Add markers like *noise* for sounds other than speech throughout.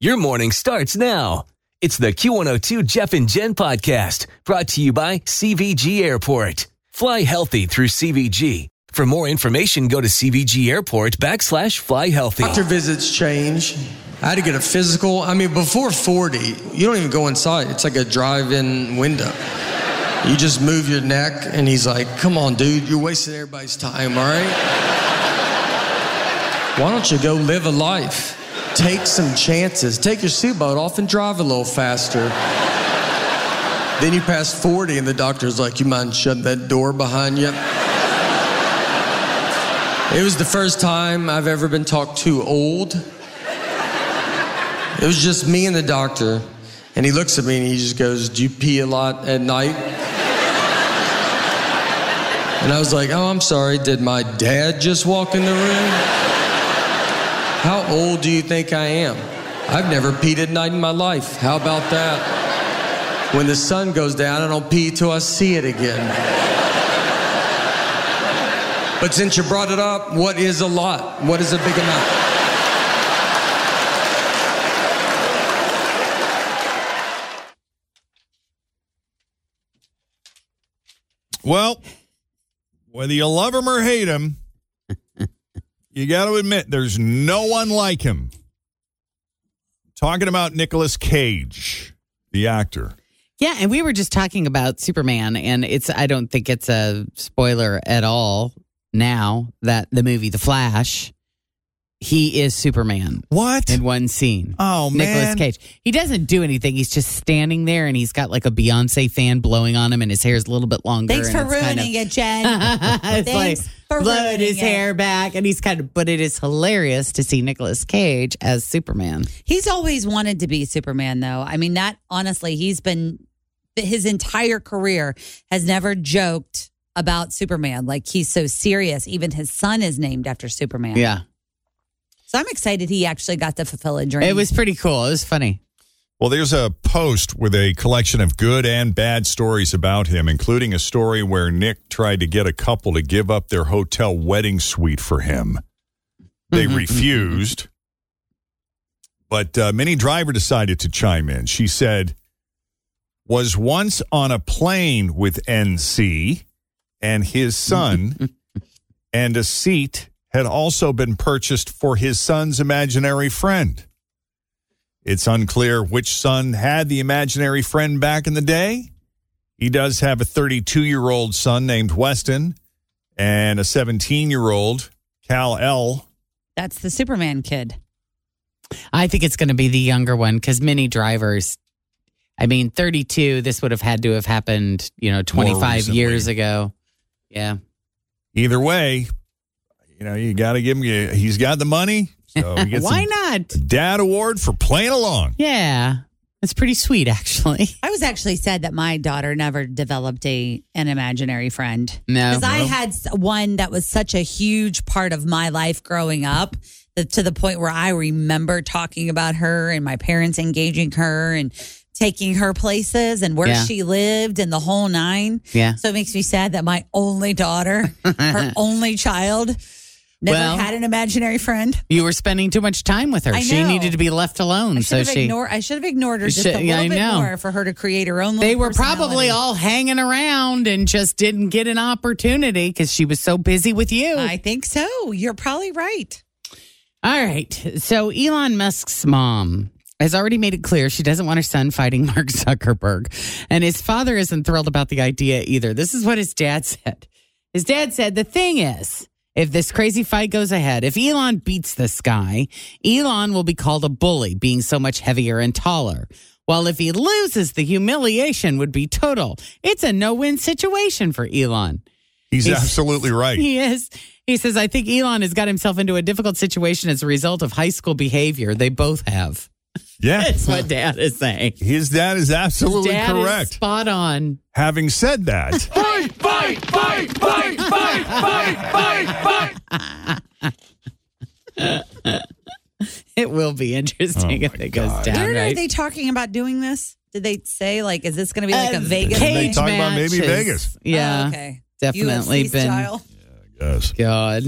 Your morning starts now. It's the Q102 Jeff and Jen podcast brought to you by CVG Airport. Fly healthy through CVG. For more information, go to CVG Airport backslash fly healthy. Doctor visits change. I had to get a physical. I mean, before 40, you don't even go inside. It's like a drive in window. You just move your neck, and he's like, Come on, dude, you're wasting everybody's time, all right? Why don't you go live a life? Take some chances. Take your seatbelt off and drive a little faster. then you pass 40, and the doctor's like, You mind shutting that door behind you? It was the first time I've ever been talked to old. It was just me and the doctor. And he looks at me and he just goes, Do you pee a lot at night? And I was like, Oh, I'm sorry. Did my dad just walk in the room? How old do you think I am? I've never peed at night in my life. How about that? When the sun goes down, I don't pee till I see it again. But since you brought it up, what is a lot? What is a big amount? Well, whether you love him or hate him, you got to admit there's no one like him. Talking about Nicolas Cage, the actor. Yeah, and we were just talking about Superman, and it's I don't think it's a spoiler at all now that the movie The Flash, he is Superman. What? In one scene. Oh, man. Nicolas. Cage. He doesn't do anything. He's just standing there and he's got like a Beyonce fan blowing on him and his hair's a little bit longer. Thanks for it's kind ruining of- it, Jen. *laughs* it's Thanks like for blowing ruining his it. hair back and he's kind of but it is hilarious to see Nicolas Cage as Superman. He's always wanted to be Superman, though. I mean, that honestly, he's been his entire career has never joked about Superman. Like he's so serious. Even his son is named after Superman. Yeah. So I'm excited he actually got to fulfill a dream. It was pretty cool. It was funny. Well, there's a post with a collection of good and bad stories about him, including a story where Nick tried to get a couple to give up their hotel wedding suite for him. They refused. But uh, Minnie Driver decided to chime in. She said, was once on a plane with NC and his son, *laughs* and a seat had also been purchased for his son's imaginary friend. It's unclear which son had the imaginary friend back in the day. He does have a 32 year old son named Weston and a 17 year old Kal-El. That's the Superman kid. I think it's going to be the younger one because Minnie Driver's. I mean, 32, this would have had to have happened, you know, 25 years ago. Yeah. Either way, you know, you got to give him, he's got the money. So he *laughs* gets Why a not? dad award for playing along. Yeah. That's pretty sweet, actually. *laughs* I was actually sad that my daughter never developed a an imaginary friend. No. Because I had s- one that was such a huge part of my life growing up that to the point where I remember talking about her and my parents engaging her and taking her places and where Yeah. she lived and the whole nine. Yeah. So it makes me sad that my only daughter, *laughs* her only child, never Well- had an imaginary friend. You were spending too much time with her. She needed to be left alone. I So should have she. ignored. I should have ignored her just should- a little I bit know. more for her to create her own. They were probably all hanging around and just didn't get an opportunity because she was so busy with you. I think so. You're probably right. All right. So Elon Musk's mom has already made it clear she doesn't want her son fighting *laughs* Mark Zuckerberg. And his father isn't thrilled about the idea either. This is what his dad said. His dad said, The thing is, if this crazy fight goes ahead, if Elon beats this guy, Elon will be called a bully, being so much heavier and taller. While if he loses, the humiliation would be total. It's a no win situation for Elon. He's, He's- absolutely right. He is. He says, I think Elon has got himself into a difficult situation as a result of high school behavior. They both have. Yeah. That's what dad is saying. His dad is absolutely dad is correct. spot on. Having said that, *laughs* Fight, fight, fight, fight, fight, fight, fight, fight. It will be interesting Oh if it goes God. down, Where are they talking about doing this? Did they say like, is this going to be like a Uh, Vegas They thing? talk about maybe. Vegas. Yeah. Oh, okay. Definitely UFC been. style. yes. God.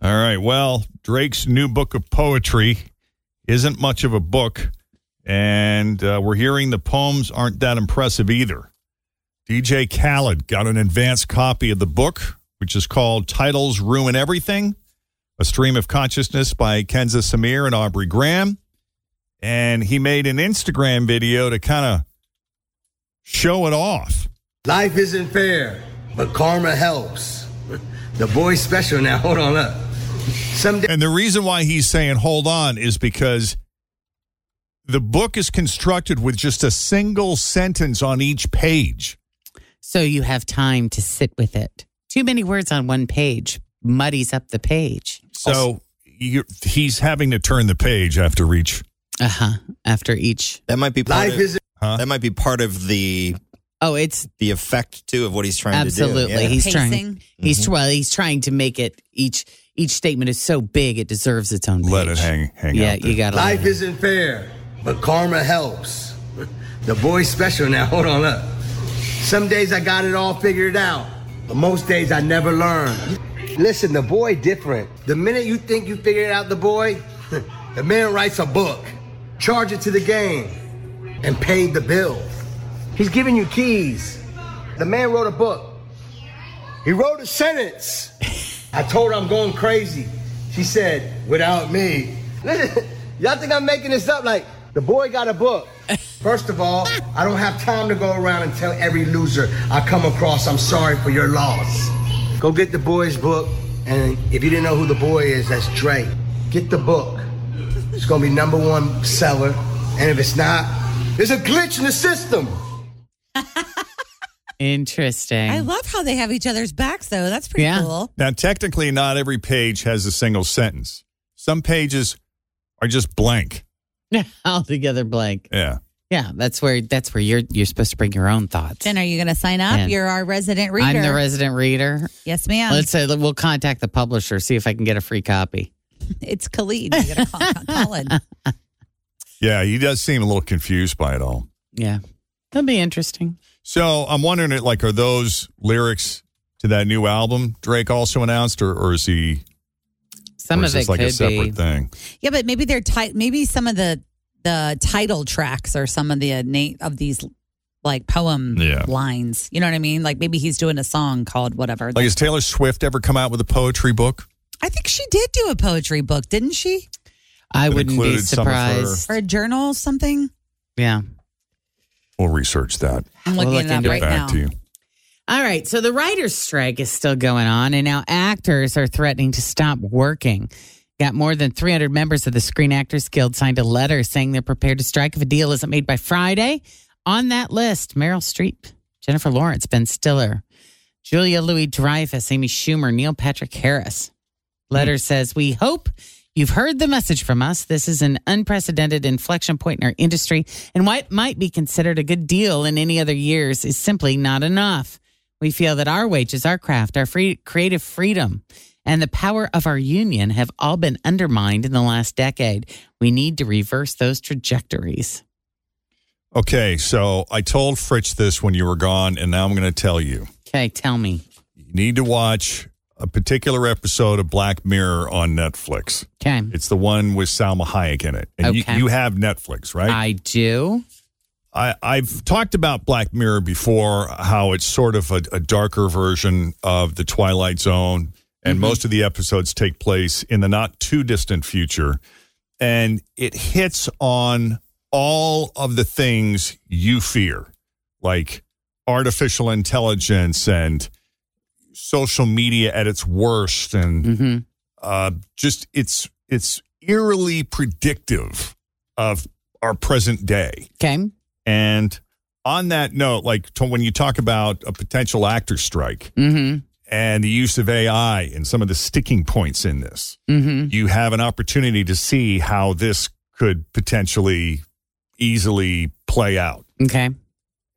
All right. Well, Drake's new book of poetry isn't much of a book, and uh, we're hearing the poems aren't that impressive either. DJ Khaled got an advanced copy of the book, which is called Titles Ruin Everything A Stream of Consciousness by Kenza Samir and Aubrey Graham. And he made an Instagram video to kind of show it off. Life isn't fair, but karma helps. The boy's special now. Hold on up. Someday. And the reason why he's saying hold on is because the book is constructed with just a single sentence on each page. So you have time to sit with it. Too many words on one page muddies up the page. So you he's having to turn the page after each. Uh huh. After each. That might be part Life of, isn't. Huh? that might be part of the Oh, it's the effect too of what he's trying absolutely. to do. Yeah. He's Pacing. trying. He's well. He's trying to make it each each statement is so big it deserves its own. Page. Let it hang hang Yeah, out. you got to. Life isn't fair, but karma helps. The boy's special now. Hold on up. Some days I got it all figured out, but most days I never learn. Listen, the boy different. The minute you think you figured out the boy, *laughs* the man writes a book, charge it to the game, and paid the bill. He's giving you keys. The man wrote a book. He wrote a sentence. *laughs* I told her I'm going crazy. She said, without me. Listen, *laughs* y'all think I'm making this up? Like, the boy got a book. First of all, I don't have time to go around and tell every loser I come across I'm sorry for your loss. Go get the boy's book, and if you didn't know who the boy is, that's Drake. Get the book. It's gonna be number one seller, and if it's not, there's a glitch in the system. *laughs* Interesting. I love how they have each other's backs, though. That's pretty Yeah. cool. Now, technically, not every page has a single sentence. Some pages are just blank. *laughs* Altogether blank. Yeah. Yeah, that's where that's where you're you're supposed to bring your own thoughts. Jen, are you going to sign up? Yeah. You're our resident reader. I'm the resident reader. yes, ma'am. Let's say we'll contact the publisher, see if I can get a free copy. *laughs* it's Khaled. You got to call Colin. *laughs* Yeah, he does seem a little confused by it all. Yeah, that'll be interesting. So I'm wondering, like, are those lyrics to that new album Drake also announced, or, or is he? Some or of is this it like could a separate be. thing? Yeah, but maybe they're tight. Maybe some of the the title tracks or some of the name of these like poem Yeah. lines. You know what I mean? Like maybe he's doing a song called whatever. Like, has Taylor Swift ever come out with a poetry book? I think she did do a poetry book, didn't she? I That wouldn't be included some of her- surprised. Or a journal, something. Yeah. We'll research that. I'm We'll looking look it up into it. right Back now. to you. All right. So the writer's strike is still going on, and now actors are threatening to stop working. Got more than 300 members of the Screen Actors Guild signed a letter saying they're prepared to strike if a deal isn't made by Friday. On that list, Meryl Streep, Jennifer Lawrence, Ben Stiller, Julia Louis Dreyfus, Amy Schumer, Neil Patrick Harris. Letter hmm. says, We hope you've heard the message from us. This is an unprecedented inflection point in our industry, and what might be considered a good deal in any other years is simply not enough. We feel that our wages, our craft, our free creative freedom, and the power of our union have all been undermined in the last decade. We need to reverse those trajectories. Okay, so I told Fritz this when you were gone, and now I'm going to tell you. Okay, tell me. You need to watch a particular episode of Black Mirror on Netflix. Okay. It's the one with Salma Hayek in it. And Okay. you, you have Netflix, right? I do. I, I've talked about Black Mirror before, how it's sort of a, a darker version of the Twilight Zone, and most of the episodes take place in the not too distant future. And it hits on all of the things you fear, like artificial intelligence and social media at its worst, and hmm uh, just it's it's eerily predictive of our present day. Okay. And on that note, like to, when you talk about a potential actor strike hmm and the use of AI and some of the sticking points in this, hmm you have an opportunity to see how this could potentially easily play out. Okay.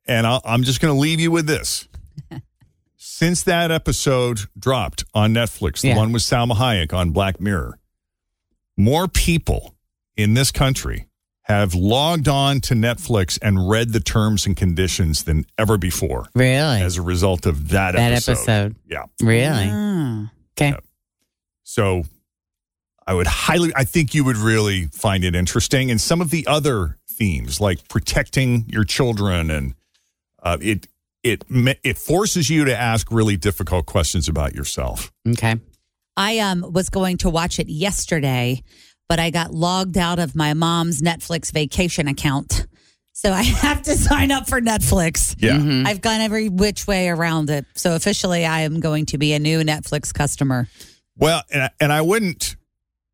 And I'll, I'm just going to leave you with this. *laughs* Since that episode dropped on Netflix, the Yeah. one with Salma Hayek on Black Mirror, more people in this country have logged on to Netflix and read the terms and conditions than ever before Really? as a result of that, that episode. episode. Yeah. Really? Ah. Okay. Yeah. So I would highly, I think you would really find it interesting. And some of the other themes, like protecting your children, and uh, it it it forces you to ask really difficult questions about yourself. Okay. I um was going to watch it yesterday, but I got logged out of my mom's Netflix vacation account. So I *laughs* have to sign up for Netflix. Yeah. Mm-hmm. I've gone every which way around it. So officially I am going to be a new Netflix customer. Well, and I, and I wouldn't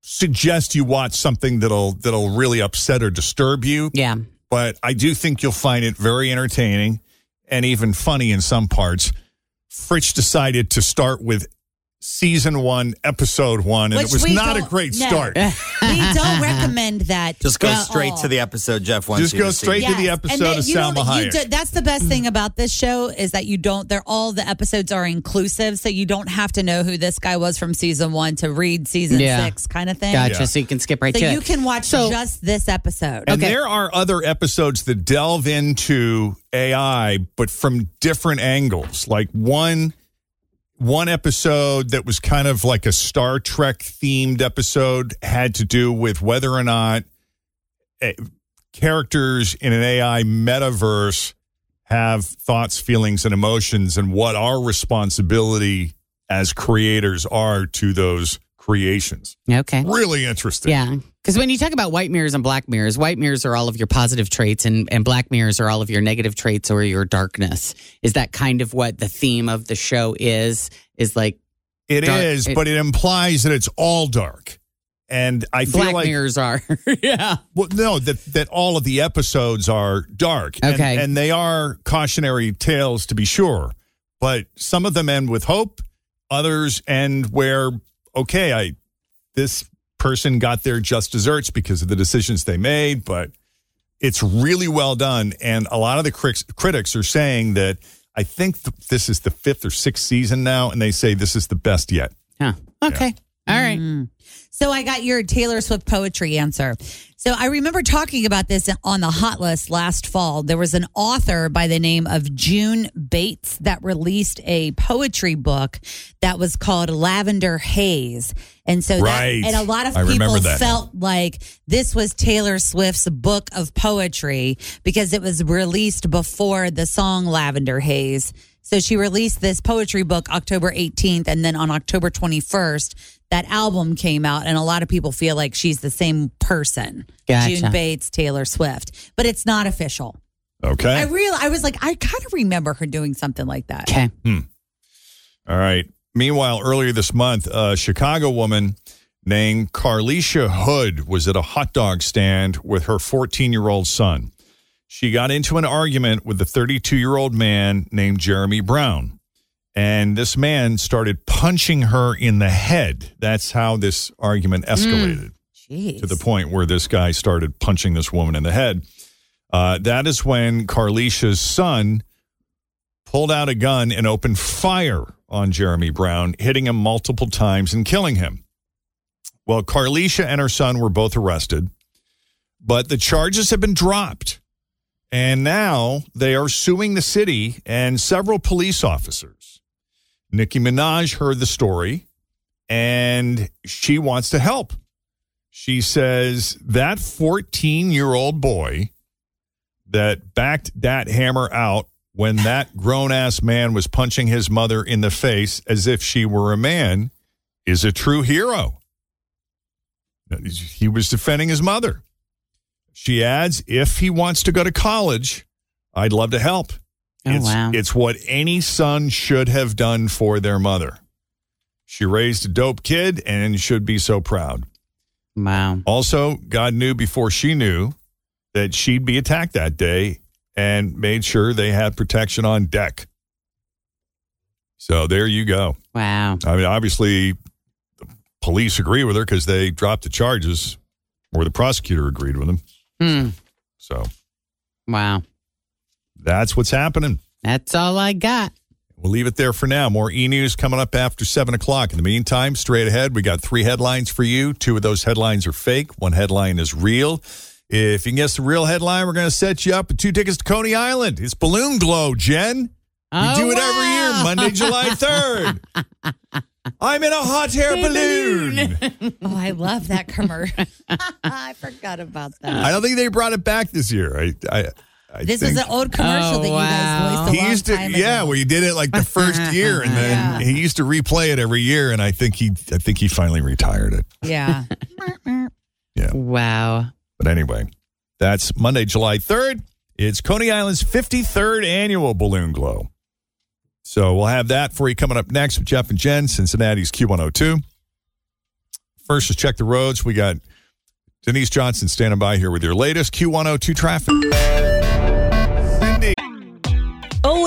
suggest you watch something that'll that'll really upset or disturb you. Yeah. but I do think you'll find it very entertaining and even funny in some parts. Fritz decided to start with season one, episode one, and Which it was not a great no. start. We *laughs* don't recommend that. Just go straight all. to the episode Jeff wants Just go to see. straight to the episode And then of you Salma Hayek. do- that's the best thing about this show is that you don't. They're all the episodes are inclusive, so you don't have to know who this guy was from season one to read season Yeah. six, kind of thing. Gotcha. Yeah. So you can skip right So to you it. can watch So- just this episode. And Okay. there are other episodes that delve into AI, but from different angles. Like one one episode that was kind of like a Star Trek themed episode had to do with whether or not eh, characters in an AI metaverse have thoughts, feelings, and emotions, and what our responsibility as creators are to those creations. Okay. Really interesting. Yeah. Because when you talk about white mirrors and black mirrors, white mirrors are all of your positive traits and, and black mirrors are all of your negative traits or your darkness. Is that kind of what the theme of the show is? Is like It is, Dark- it- but it implies that it's all dark. And I feel black like mirrors are. *laughs* yeah. well, no, that that all of the episodes are dark. And- Okay. And, they are cautionary tales to be sure. But some of them end with hope, others end where, okay, I this person got their just desserts because of the decisions they made, but it's really well done. And a lot of the critics, critics are saying that I think th- this is the fifth or sixth season now, and they say this is the best yet. Huh. Okay. All right. Mm. So I got your Taylor Swift poetry answer. So I remember talking about this on the hot list last fall. There was an author by the name of June Bates that released a poetry book that was called Lavender Haze. And so Right. that, and a lot of people felt like this was Taylor Swift's book of poetry because it was released before the song Lavender Haze. So she released this poetry book October 18th, and then on October 21st, that album came out, and a lot of people feel like she's the same person, Gotcha. June Bates, Taylor Swift, but it's not official. Okay. I real, I was like, I kind of remember her doing something like that. Okay. Hmm. All right. Meanwhile, earlier this month, a Chicago woman named Carlishia Hood was at a hot dog stand with her 14 year old son. She got into an argument with a 32 year old man named Jeremy Brown. And this man started punching her in the head. That's how this argument escalated Jeez. to the point where this guy started punching this woman in the head. Uh, that is when Carlishia's son pulled out a gun and opened fire on Jeremy Brown, hitting him multiple times and killing him. Well, Carlicia and her son were both arrested, but the charges have been dropped. And now they are suing the city and several police officers. Nicki Minaj heard the story and she wants to help. She says that 14 year old boy that backed that hammer out when that grown ass man was punching his mother in the face as if she were a man is a true hero. He was defending his mother. She adds, if he wants to go to college, I'd love to help. Oh, it's, wow. it's what any son should have done for their mother. She raised a dope kid and should be so proud. Wow. Also, God knew before she knew that she'd be attacked that day and made sure they had protection on deck. So there you go. Wow. I mean, obviously, the police agree with her because they dropped the charges, or the prosecutor agreed with them. Hmm. So Wow. That's what's happening. That's all I got. We'll leave it there for now. More e news coming up after 7 o'clock. In the meantime, straight ahead, we got three headlines for you. Two of those headlines are fake, one headline is real. If you can guess the real headline, we're going to set you up with two tickets to Coney Island. It's Balloon Glow, Jen. We Oh, do it every year. Monday, July *laughs* 3rd. I'm in a hot air balloon. Oh, I love that *laughs* commercial. *laughs* I forgot about that. I don't think they brought it back this year. I, I, I This think was an old commercial Oh, that you oh, wow. guys voiced a he long used to, time yeah. ago. Well, he did it like the *laughs* first year, and then he used to replay it every year. And I think he, I think he finally retired it. yeah. *laughs* Yeah. Wow. But anyway, that's Monday, July 3rd. It's Coney Island's 53rd annual Balloon Glow. So we'll have that for you coming up next with Jeff and Jen, Cincinnati's Q102. First, let's check the roads. We got Denise Johnson standing by here with your latest Q102 traffic.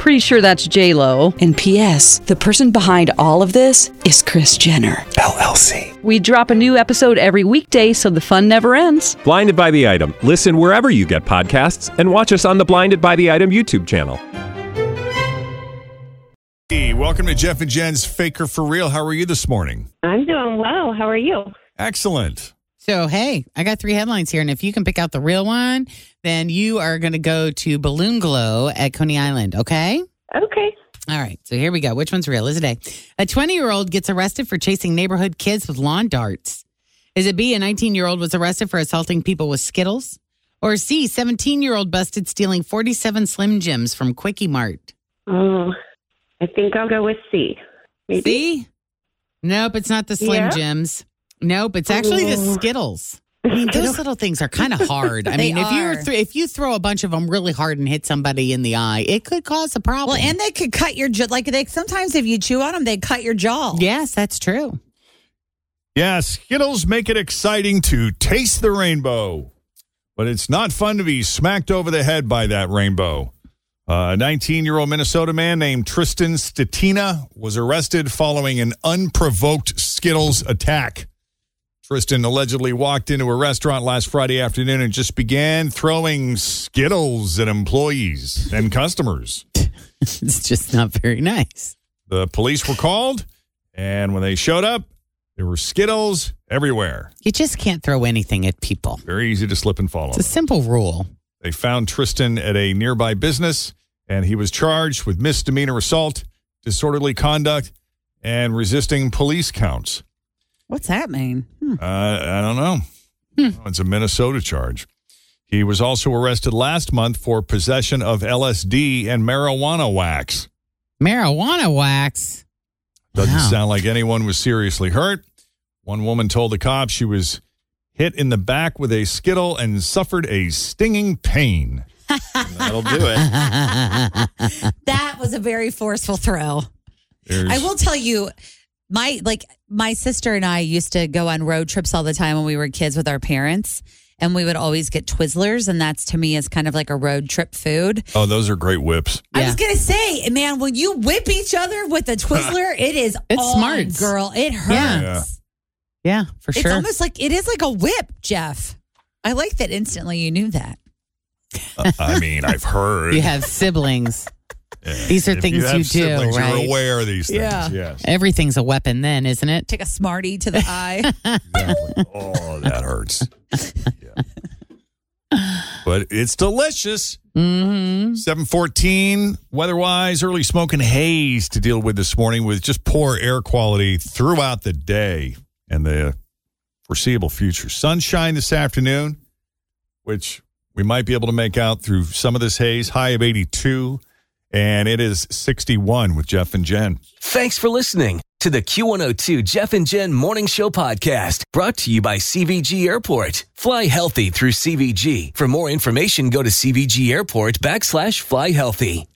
Pretty sure that's J Lo. And P.S. The person behind all of this is Chris Jenner. LLC. We drop a new episode every weekday, so the fun never ends. Blinded by the item. Listen wherever you get podcasts, and watch us on the Blinded by the Item YouTube channel. Hey, Welcome to Jeff and Jen's Fake or For Real. How are you this morning? I'm doing well. How are you? Excellent. So, hey, I got three headlines here. And if you can pick out the real one, then you are going to go to Balloon Glow at Coney Island. Okay. Okay. All right. So here we go. Which one's real? Is it A? A 20 year old gets arrested for chasing neighborhood kids with lawn darts. Is it B? A 19 year old was arrested for assaulting people with Skittles? Or C? 17 year old busted stealing 47 Slim Jims from Quickie Mart. Oh, I think I'll go with C. Maybe. C? Nope, it's not the Slim Yeah? Jims. Nope, it's actually the Oh. Skittles. *laughs* I mean, those little things are kind of hard. I *laughs* mean, if you're th- if you throw a bunch of them really hard and hit somebody in the eye, it could cause a problem. Well, and they could cut your jaw. Like they sometimes, if you chew on them, they cut your jaw. yes, that's true. Yeah, Skittles make it exciting to taste the rainbow, but it's not fun to be smacked over the head by that rainbow. Uh, a 19 year old Minnesota man named Tristan Statina was arrested following an unprovoked Skittles attack. Tristan allegedly walked into a restaurant last Friday afternoon and just began throwing Skittles at employees and customers. *laughs* It's just not very nice. The police were called, and when they showed up, there were Skittles everywhere. You just can't throw anything at people. Very easy to slip and fall. It's a simple rule. They found Tristan at a nearby business, and he was charged with misdemeanor assault, disorderly conduct, and resisting police counts. What's that mean? Hmm. Uh, I don't know. It's a Minnesota charge. He was also arrested last month for possession of LSD and marijuana wax. Marijuana wax. Doesn't Wow. sound like anyone was seriously hurt. One woman told the cops she was hit in the back with a skittle and suffered a stinging pain. *laughs* That'll do it. *laughs* That was a very forceful throw. There's- I will tell you, my like my sister and I used to go on road trips all the time when we were kids with our parents, and we would always get Twizzlers, and that's to me is kind of like a road trip food. Oh, those are great whips. I was gonna say, man, when you whip each other with a Twizzler, *laughs* it is It's on, smart. girl. It hurts. Yeah. Yeah, for sure. It's almost like it is like a whip, Jeff. I like that instantly you knew that. Uh, I mean, I've heard. you have siblings. *laughs* These are If things you, you, have do, siblings, right? You're aware of these things. Yeah. Yes. Everything's a weapon then, isn't it? Take a smartie to the eye. *laughs* Exactly. Oh, that hurts. *laughs* Yeah. But it's delicious. Mm-hmm. 714 weather-wise, early smoke and haze to deal with this morning with just poor air quality throughout the day and the foreseeable future. Sunshine this afternoon, which we might be able to make out through some of this haze, high of 82, and it is 61 with Jeff and Jen. Thanks for listening to the Q102 Jeff and Jen Morning Show podcast brought to you by CVG Airport. Fly healthy through CVG. For more information, go to CVG Airport backslash fly healthy.